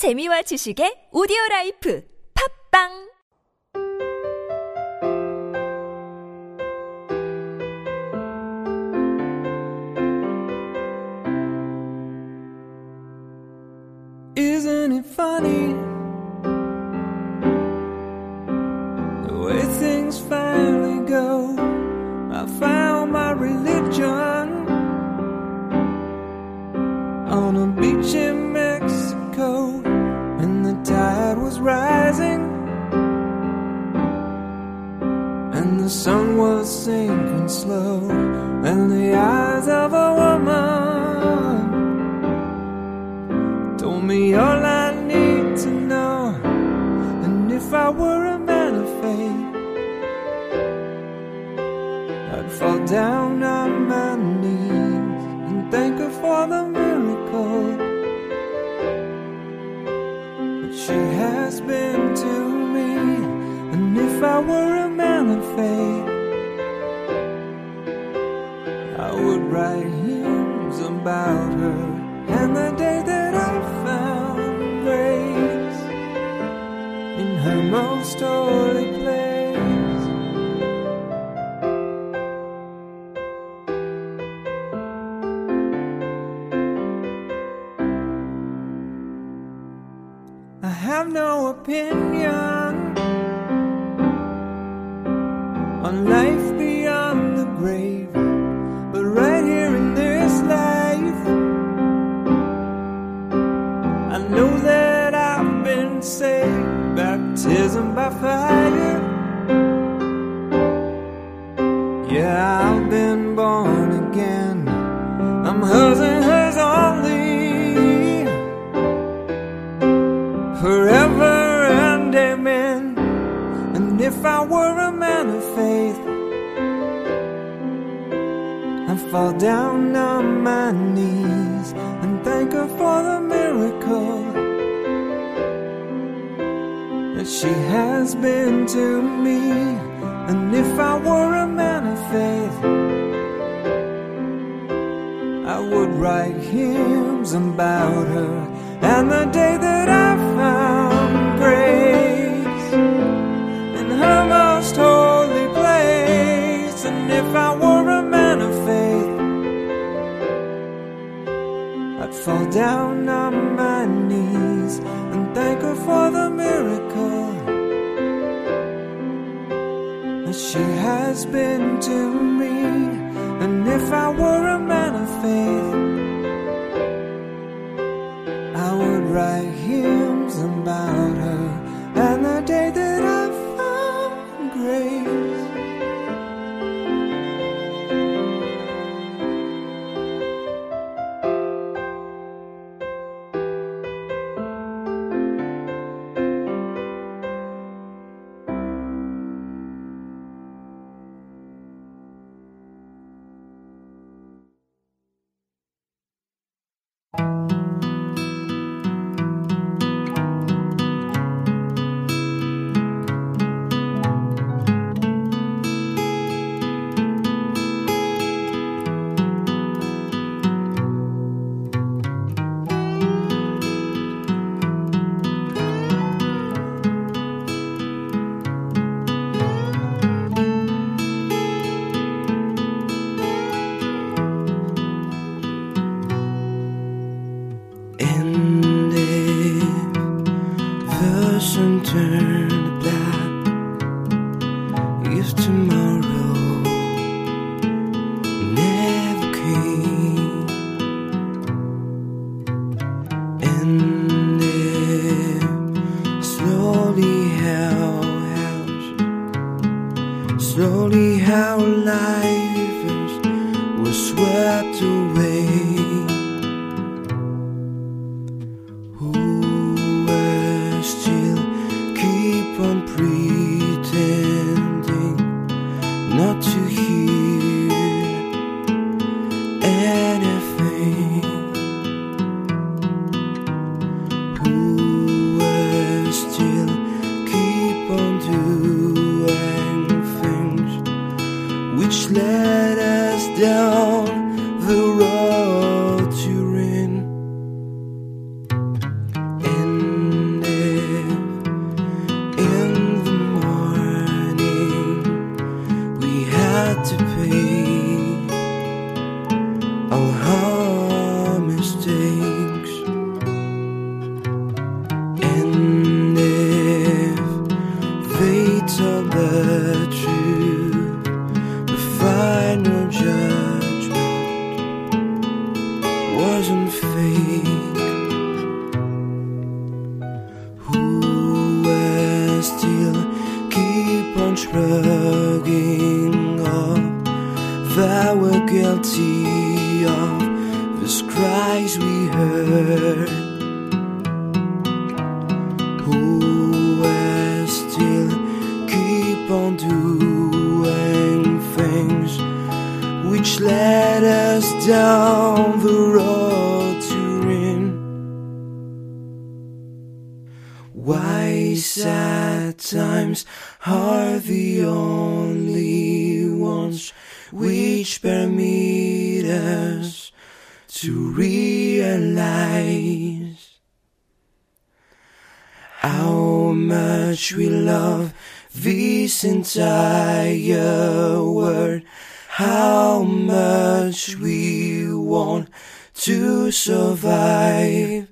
재미와 지식의 오디오 라이프 팝빵! Isn't it funny and the eyes of a woman told me all I need to know. And if I were a man of faith, I'd fall down I have no opinion on life by fire. Yeah, I've been born again. I'm hers and hers only forever and amen. And if I were a man of faith, I'd fall down on my knees and thank her for the she has been to me. And if I were a man of faith, I would write hymns about her and the day that I found grace in her most holy place. And if I were a man of faith, I'd fall down has been to this entire world. How much we want to survive.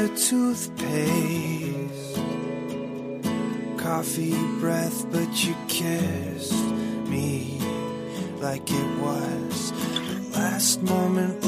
the toothpaste. Coffee breath, but you kissed me like it was the last moment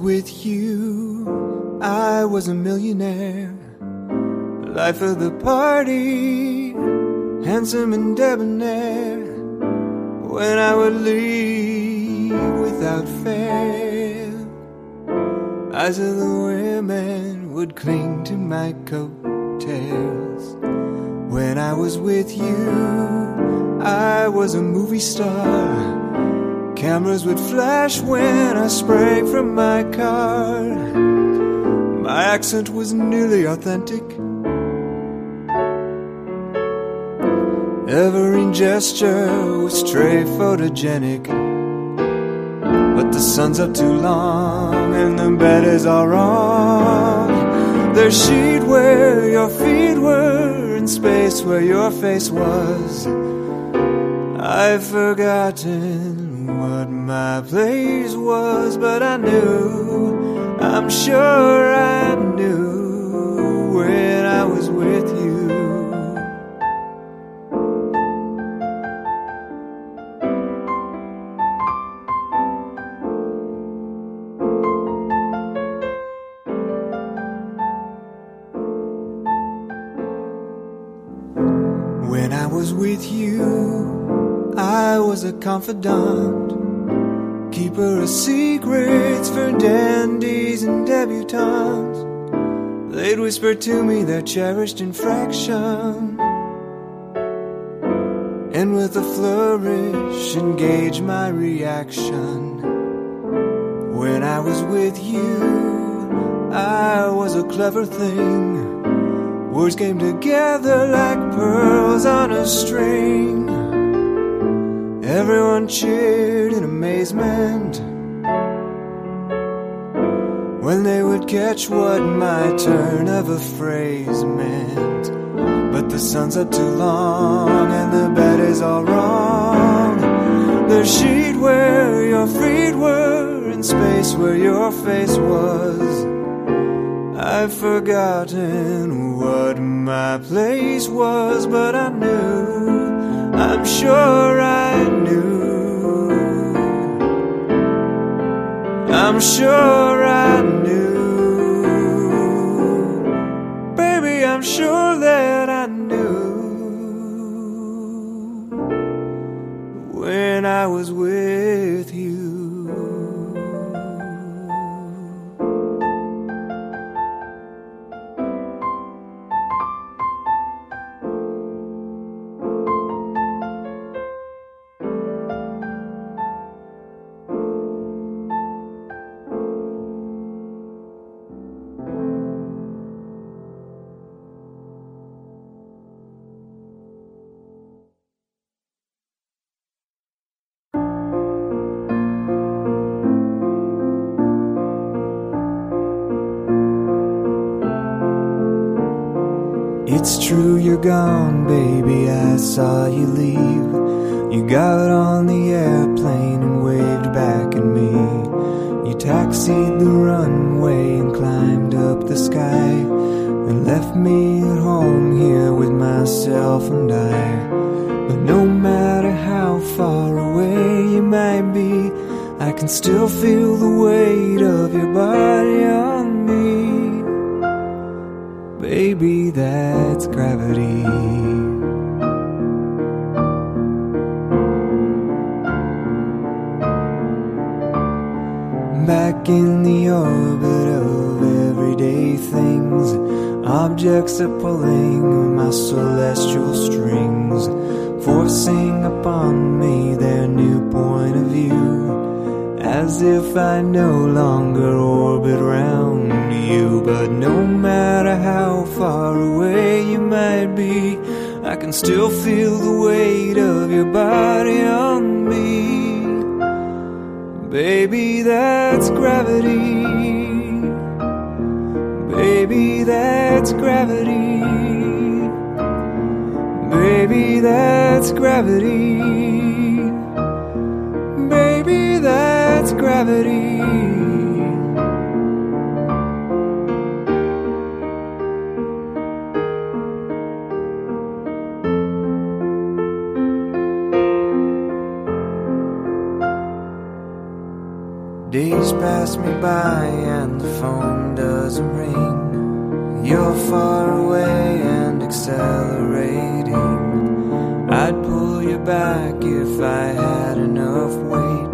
with you, I was a millionaire. Life of the party, handsome and debonair. When I would leave without fail, eyes of the women would cling to my coattails. When I was with you, I was a movie star. Cameras would flash when I sprang from my car. My accent was nearly authentic. Every gesture was stray photogenic. But the sun's up too long and the bed is all wrong. There's sheet where your feet were and space where your face was. I've forgotten what my place was, but I knew, I'm sure I knew when I was with you. When I was with you, I was a confidant, keeper of secrets for dandies and debutantes. They'd whisper to me their cherished infraction, and with a flourish engage my reaction. When I was with you, I was a clever thing. Words came together like pearls on a string. Everyone cheered in amazement when they would catch what my turn of a phrase meant. But the sun's up too long and the bed is all wrong. The sheet where your feet were and space where your face was. I've forgotten what my place was, but I knew, I'm sure I knew. I'm sure I knew. Baby, I'm sure that I knew when I was with true you're gone, baby. I saw you leave. You got on the airplane and waved back at me. You taxied the runway and climbed up the sky and left me at home here with myself and I. But no matter how far away you might be, I can still feel the weight of your body on. Baby, that's gravity. Back in the orbit of everyday things, objects are pulling my celestial strings, forcing upon me their new point of view, as if I no longer orbit round you. But no matter how far away you might be, I can still feel the weight of your body on me. Baby, that's gravity. Baby, that's gravity. Baby, that's gravity. Pass me by and the phone doesn't ring. You're far away and accelerating. I'd pull you back if I had enough weight.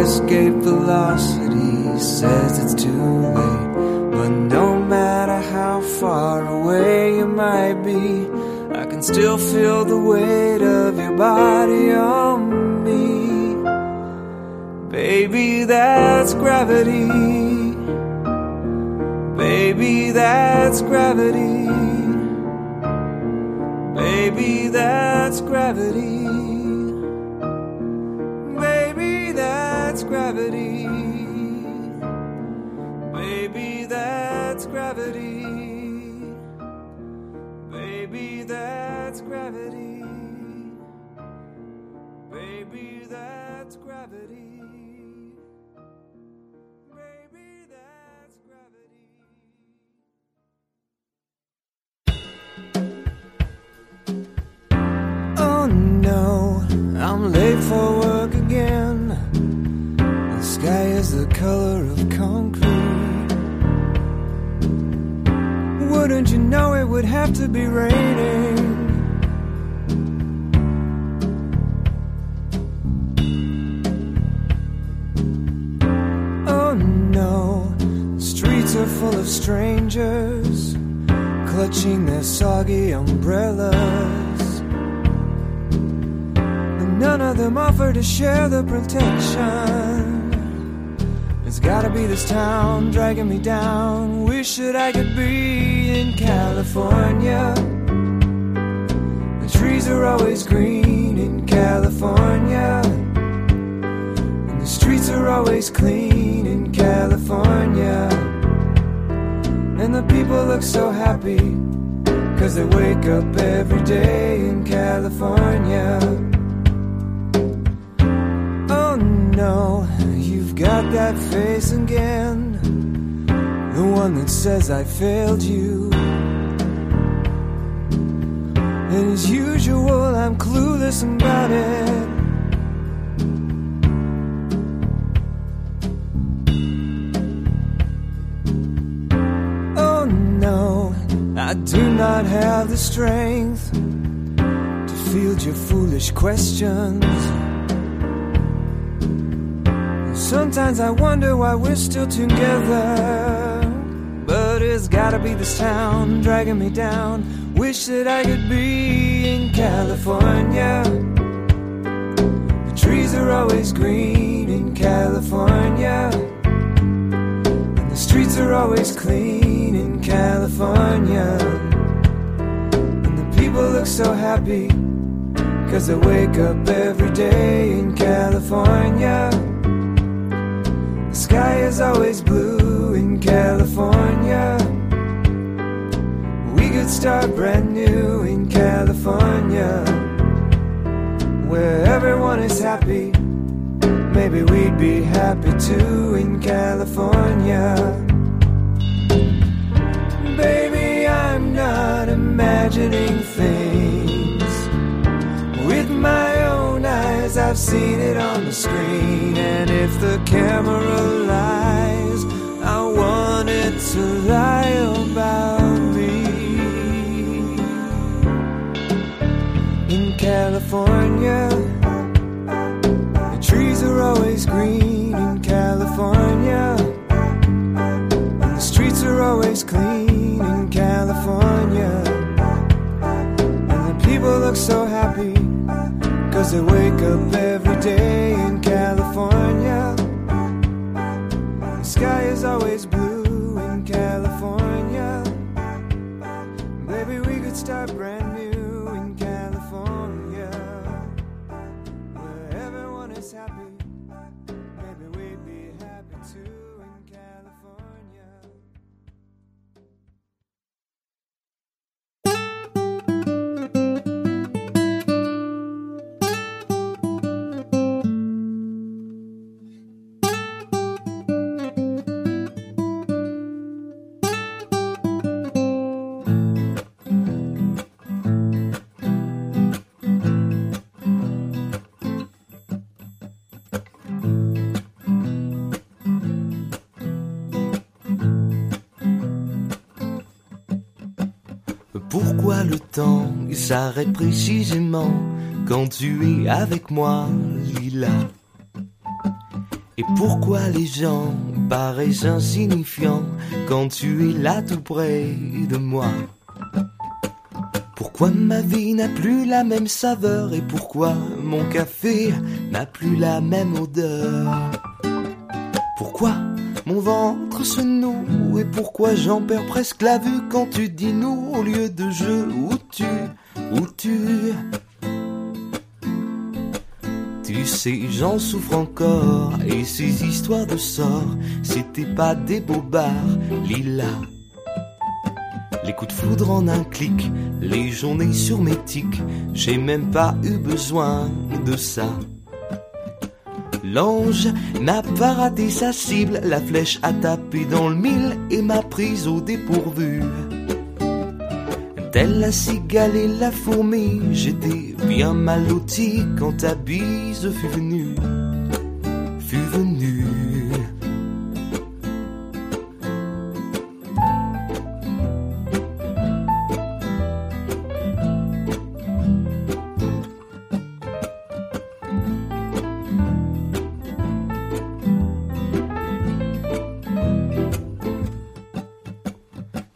Escape velocity says it's too late. But no matter how far away you might be, I can still feel the weight of your body on. Baby, that's gravity. Baby, that's gravity. Baby, that's gravity. Baby, that's gravity. Baby, that's gravity. Baby, that's gravity. Baby, that's gravity. I'm late for work again. The sky is the color of concrete. Wouldn't you know it would have to be raining? Oh no, the streets are full of strangers clutching their soggy umbrellas. None of them offer to share the protection. It's gotta be this town dragging me down. Wish that I could be in California. The trees are always green in California. And the streets are always clean in California. And the people look so happy Cause they wake up every day in California No, you've got that face again. The one that says I failed you. And as usual I'm clueless about it. Oh no, I do not have the strength to field your foolish questions. Sometimes I wonder why we're still together. But it's gotta be this town dragging me down. Wish that I could be in California. The trees are always green in California. And the streets are always clean in California. And the people look so happy. Cause they wake up every day in California. Sky is always blue in California. We could start brand new in California. Where everyone is happy. Maybe we'd be happy too in California. Baby, I'm not imagining things. With my own eyes, I've seen it on the screen. And the camera lies, I want it to lie about s'arrête précisément quand tu es avec moi, Lila Et pourquoi les gens paraissent insignifiants quand tu es là tout près de moi? Pourquoi ma vie n'a plus la même saveur et pourquoi mon café n'a plus la même odeur? Pourquoi mon ventre se noue et pourquoi j'en perds presque la vue quand tu dis nous au lieu de je ou tu ou tu tu sais, j'en souffre encore, et ces histoires de sorts, c'était pas des bobards, Lila. Les coups de foudre en un clic, les journées sur mes tics, j'ai même pas eu besoin de ça. L'ange n'a pas raté sa cible, la flèche a tapé dans le mille et m'a prise au dépourvu. Telle la cigale et la fourmi, j'étais bien mal loti quand ta bise fut venue, fut venue.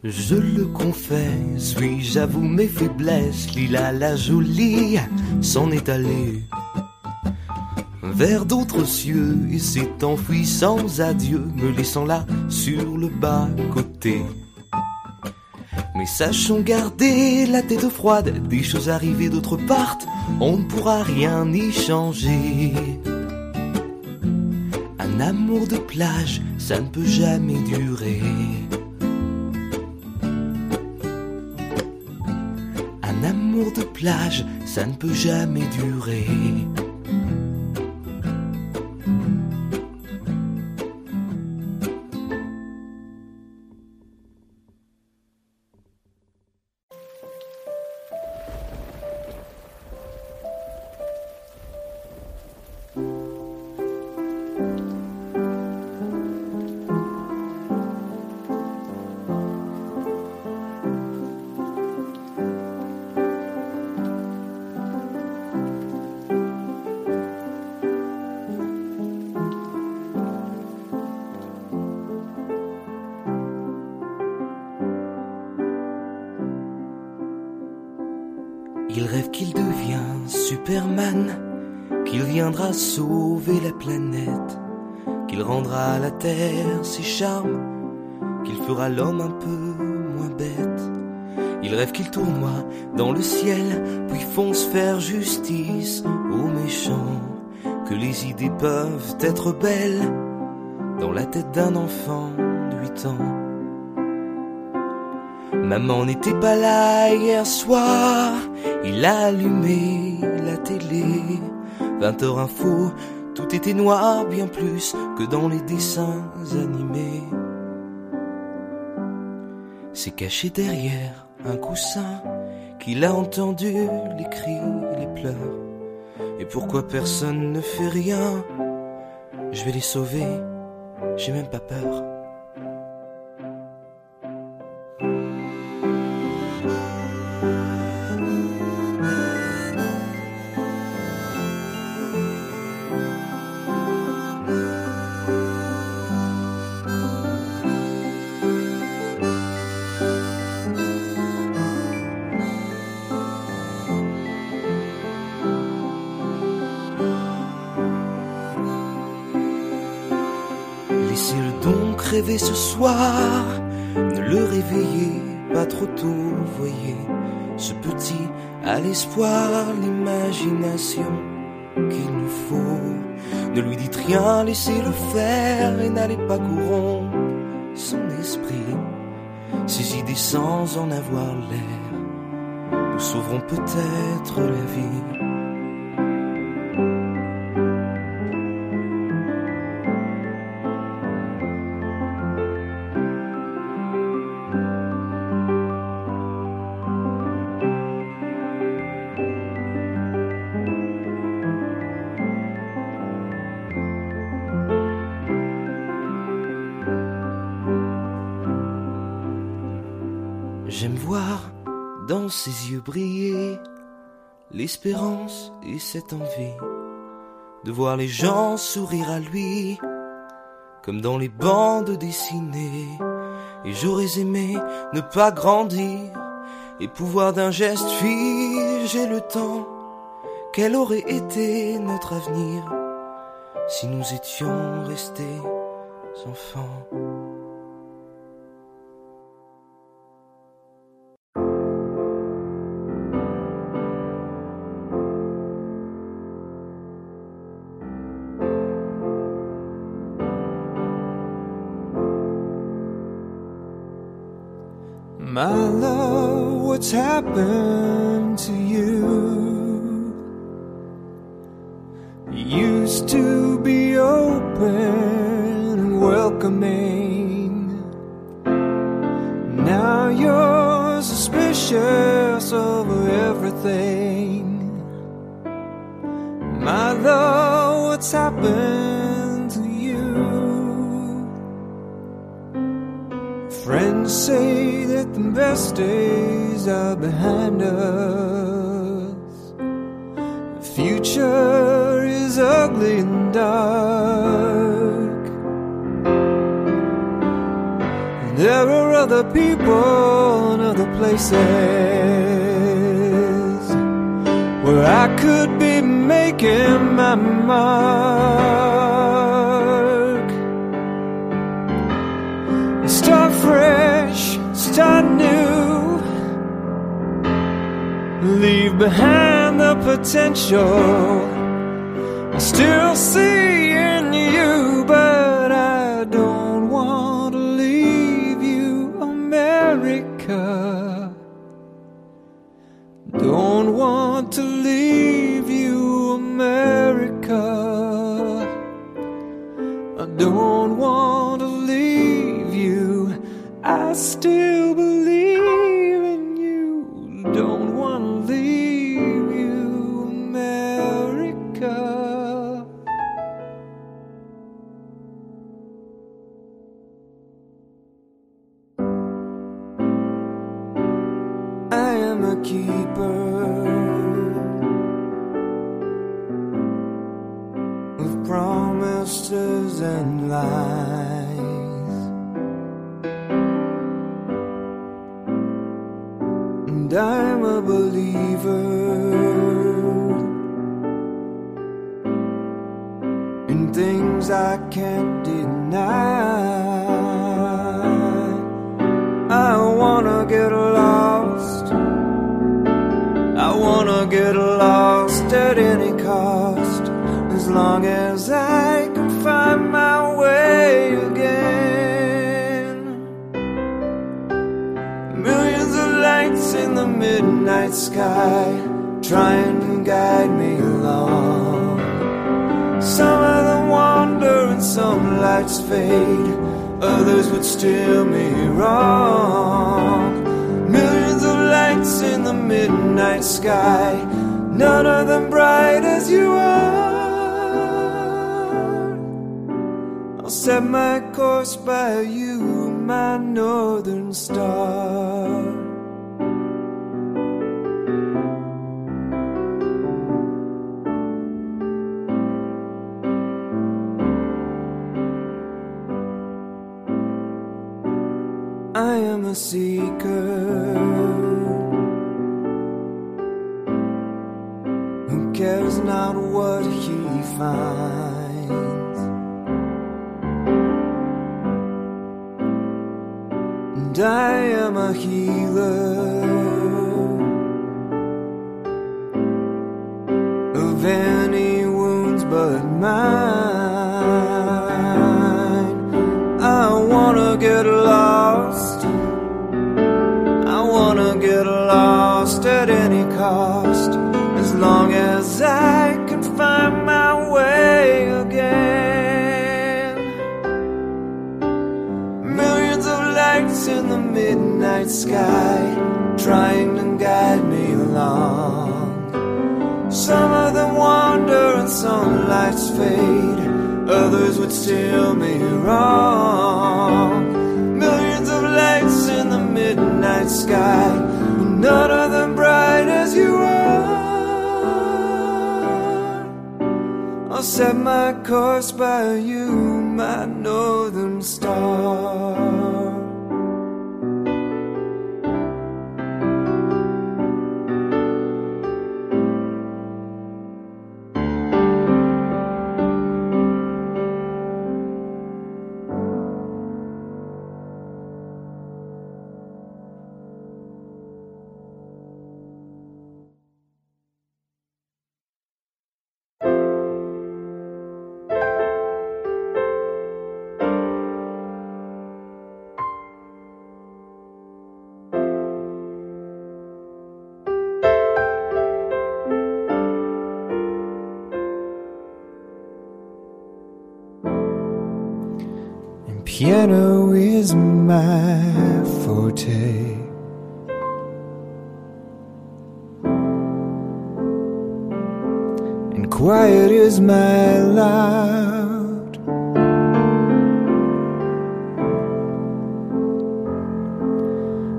Je le confesse, oui, j'avoue mes faiblesses? Lila la jolie s'en est allée vers d'autres cieux et s'est enfuie sans adieu, me laissant là sur le bas côté. Mais sachons garder la tête froide, des choses arrivées d'autre part, on ne pourra rien y changer. Un amour de plage, ça ne peut jamais durer. Plage, ça ne peut jamais durer. Qu'il viendra sauver la planète, qu'il rendra à la Terre ses charmes, qu'il fera l'homme un peu moins bête. Il rêve qu'il tournoie dans le ciel, puis fonce faire justice aux méchants, que les idées peuvent être belles dans la tête d'un enfant de 8 ans. Maman n'était pas là hier soir, il a allumé la télé. 20 heures info, tout était noir bien plus que dans les dessins animés. C'est caché derrière un coussin qu'il a entendu les cris, les pleurs. Et pourquoi personne ne fait rien? Je vais les sauver, j'ai même pas peur. Ce soir, ne le réveillez pas trop tôt, voyez, ce petit a l'espoir, l'imagination qu'il nous faut. Ne lui dites rien, laissez-le faire et n'allez pas corrompre son esprit, ses idées sans en avoir l'air. Nous sauverons peut-être la vie. Briller l'espérance et cette envie de voir les gens sourire à lui, comme dans les bandes dessinées. Et j'aurais aimé ne pas grandir et pouvoir d'un geste figer le temps. Quel aurait été notre avenir si nous étions restés enfants My love, what's happened to you? Used to be open and welcoming. Now you're suspicious of everything. Best days are behind us. The future is ugly and dark. And There are other people and other places where I could be making my mark. Behind the potential I still see in you, but I don't want to leave you, America. Don't want to leave you, America. I don't want to leave you. I still believe guide me along. Some of them wander and some lights fade, others would steer me wrong. Millions of lights in the midnight sky, none of them bright as you are. I'll set my course by you, my northern star. A seeker who cares not what he finds. And I am a healer lights in the midnight sky trying to guide me along. Some of them wander and some lights fade, others would steer me wrong. Millions of lights in the midnight sky, none of them bright as you are. I'll set my course by you, my northern star. Piano is my forte. And quiet is my loud.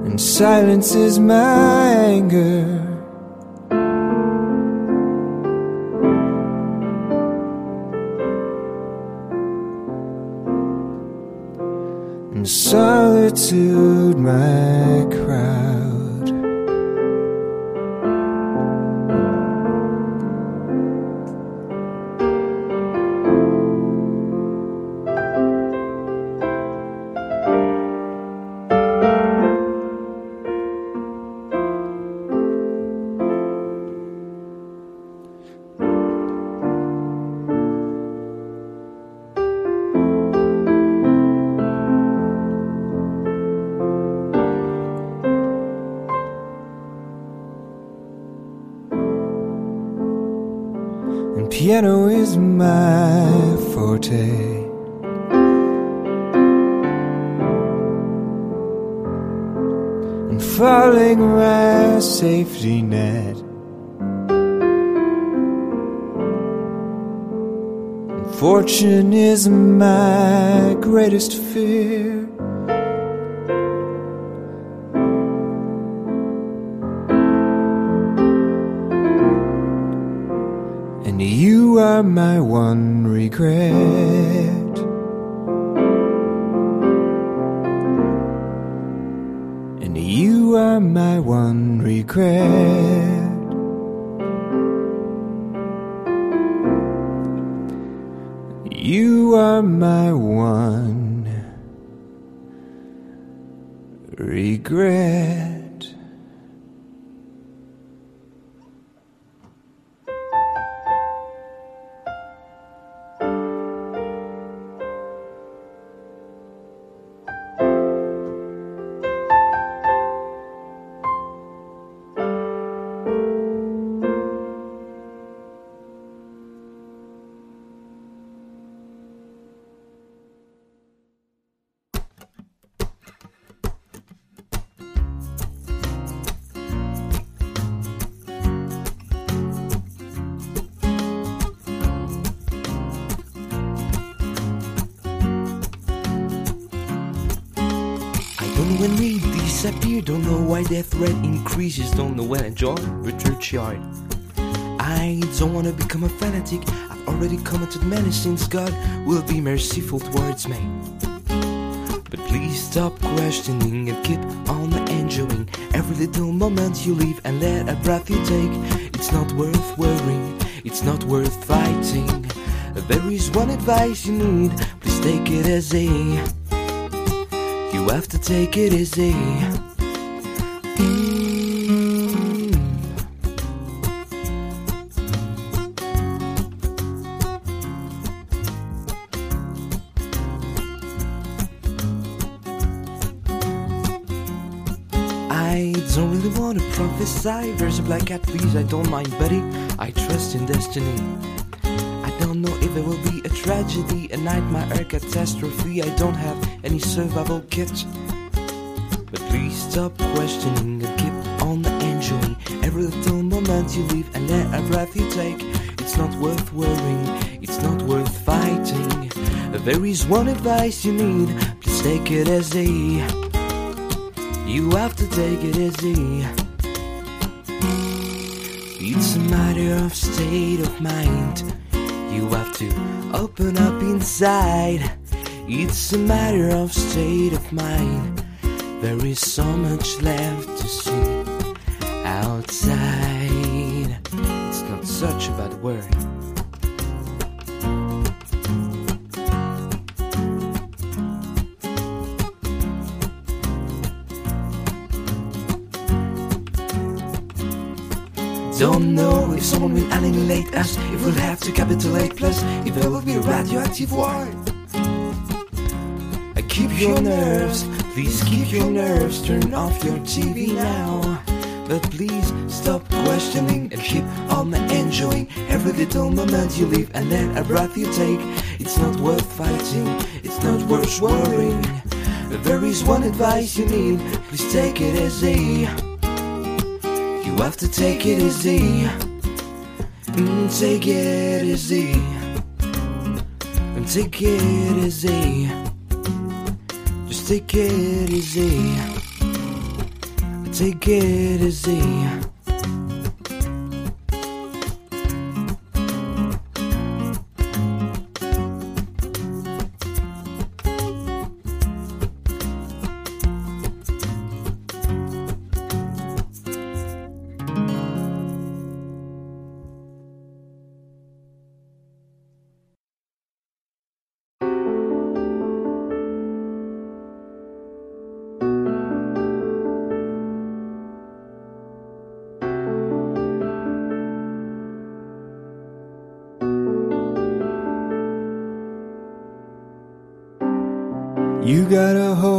And silence is my anger. Solitude my crowd. Is my greatest fear. And you are my one regret. And you are my one regret. You are my one regret. The threat increases, don't know when I join the churchyard. I don't wanna become a fanatic, I've already committed many sins, God will be merciful towards me. But please stop questioning and keep on enjoying every little moment you live and let a breath you take. It's not worth worrying, it's not worth fighting. There is one advice you need, please take it easy. You have to take it easy. I don't really want to prophesy. There's a black cat, please. I don't mind, buddy. I trust in destiny. I don't know if it will be a tragedy, a nightmare, a catastrophe. I don't have any survival kit. Please stop questioning and keep on enjoying every little moment you live and every breath you take. It's not worth worrying, it's not worth fighting. There is one advice you need, please take it easy. You have to take it easy. It's a matter of state of mind. You have to open up inside. It's a matter of state of mind. There is so much left to see outside. It's not such a bad word. Don't know if someone will annihilate us, if we'll have to capitulate, plus if there will be a radioactive war. I Keep your nerves, please keep your nerves, turn off your TV now. But please stop questioning and keep on enjoying every little moment you live and then a breath you take. It's not worth fighting, it's not worth worrying. There is one advice you need, please take it easy. You have to take it easy. Mm, take it easy. And take it easy. Take it easy. Take it easy. You got a hole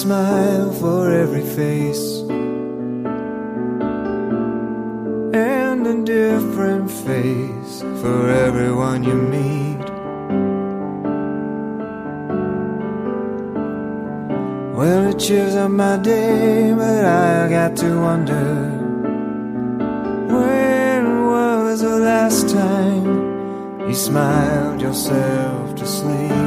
smile for every face and a different face for everyone you meet. Well, it cheers up my day, but I got to wonder when was the last time you smiled yourself to sleep?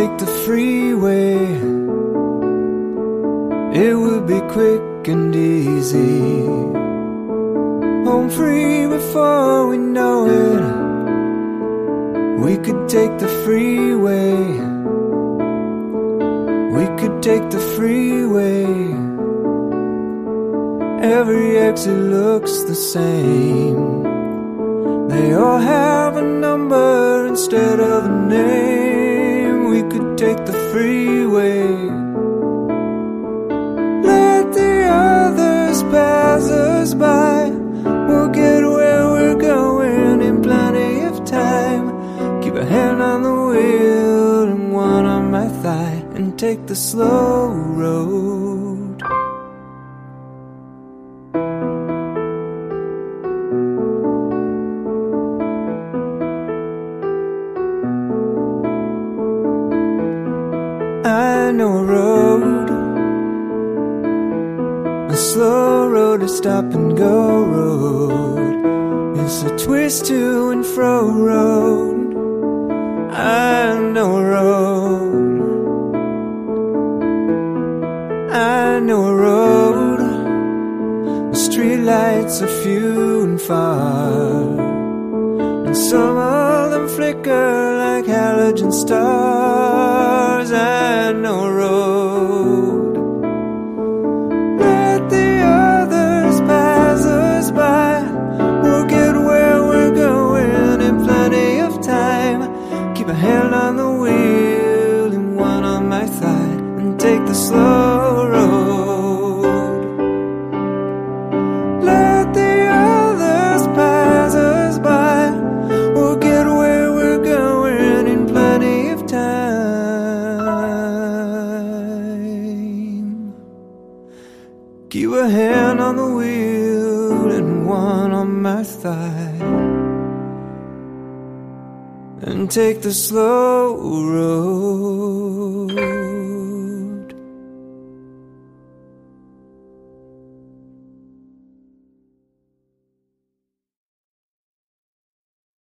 Take the freeway. It would be quick and easy. Home free before we know it. We could take the freeway. We could take the freeway. Every exit looks the same. They all have a number instead of a name. Freeway. Let the others pass us by. We'll get where we're going in plenty of time. Keep a hand on the wheel and one on my thigh and take the slow a slow road, a stop and go road. It's a twist to and fro road. I know a road, I know a road. The street lights are few and far. And some of them flicker like halogen stars. I know a road. Take the slow road.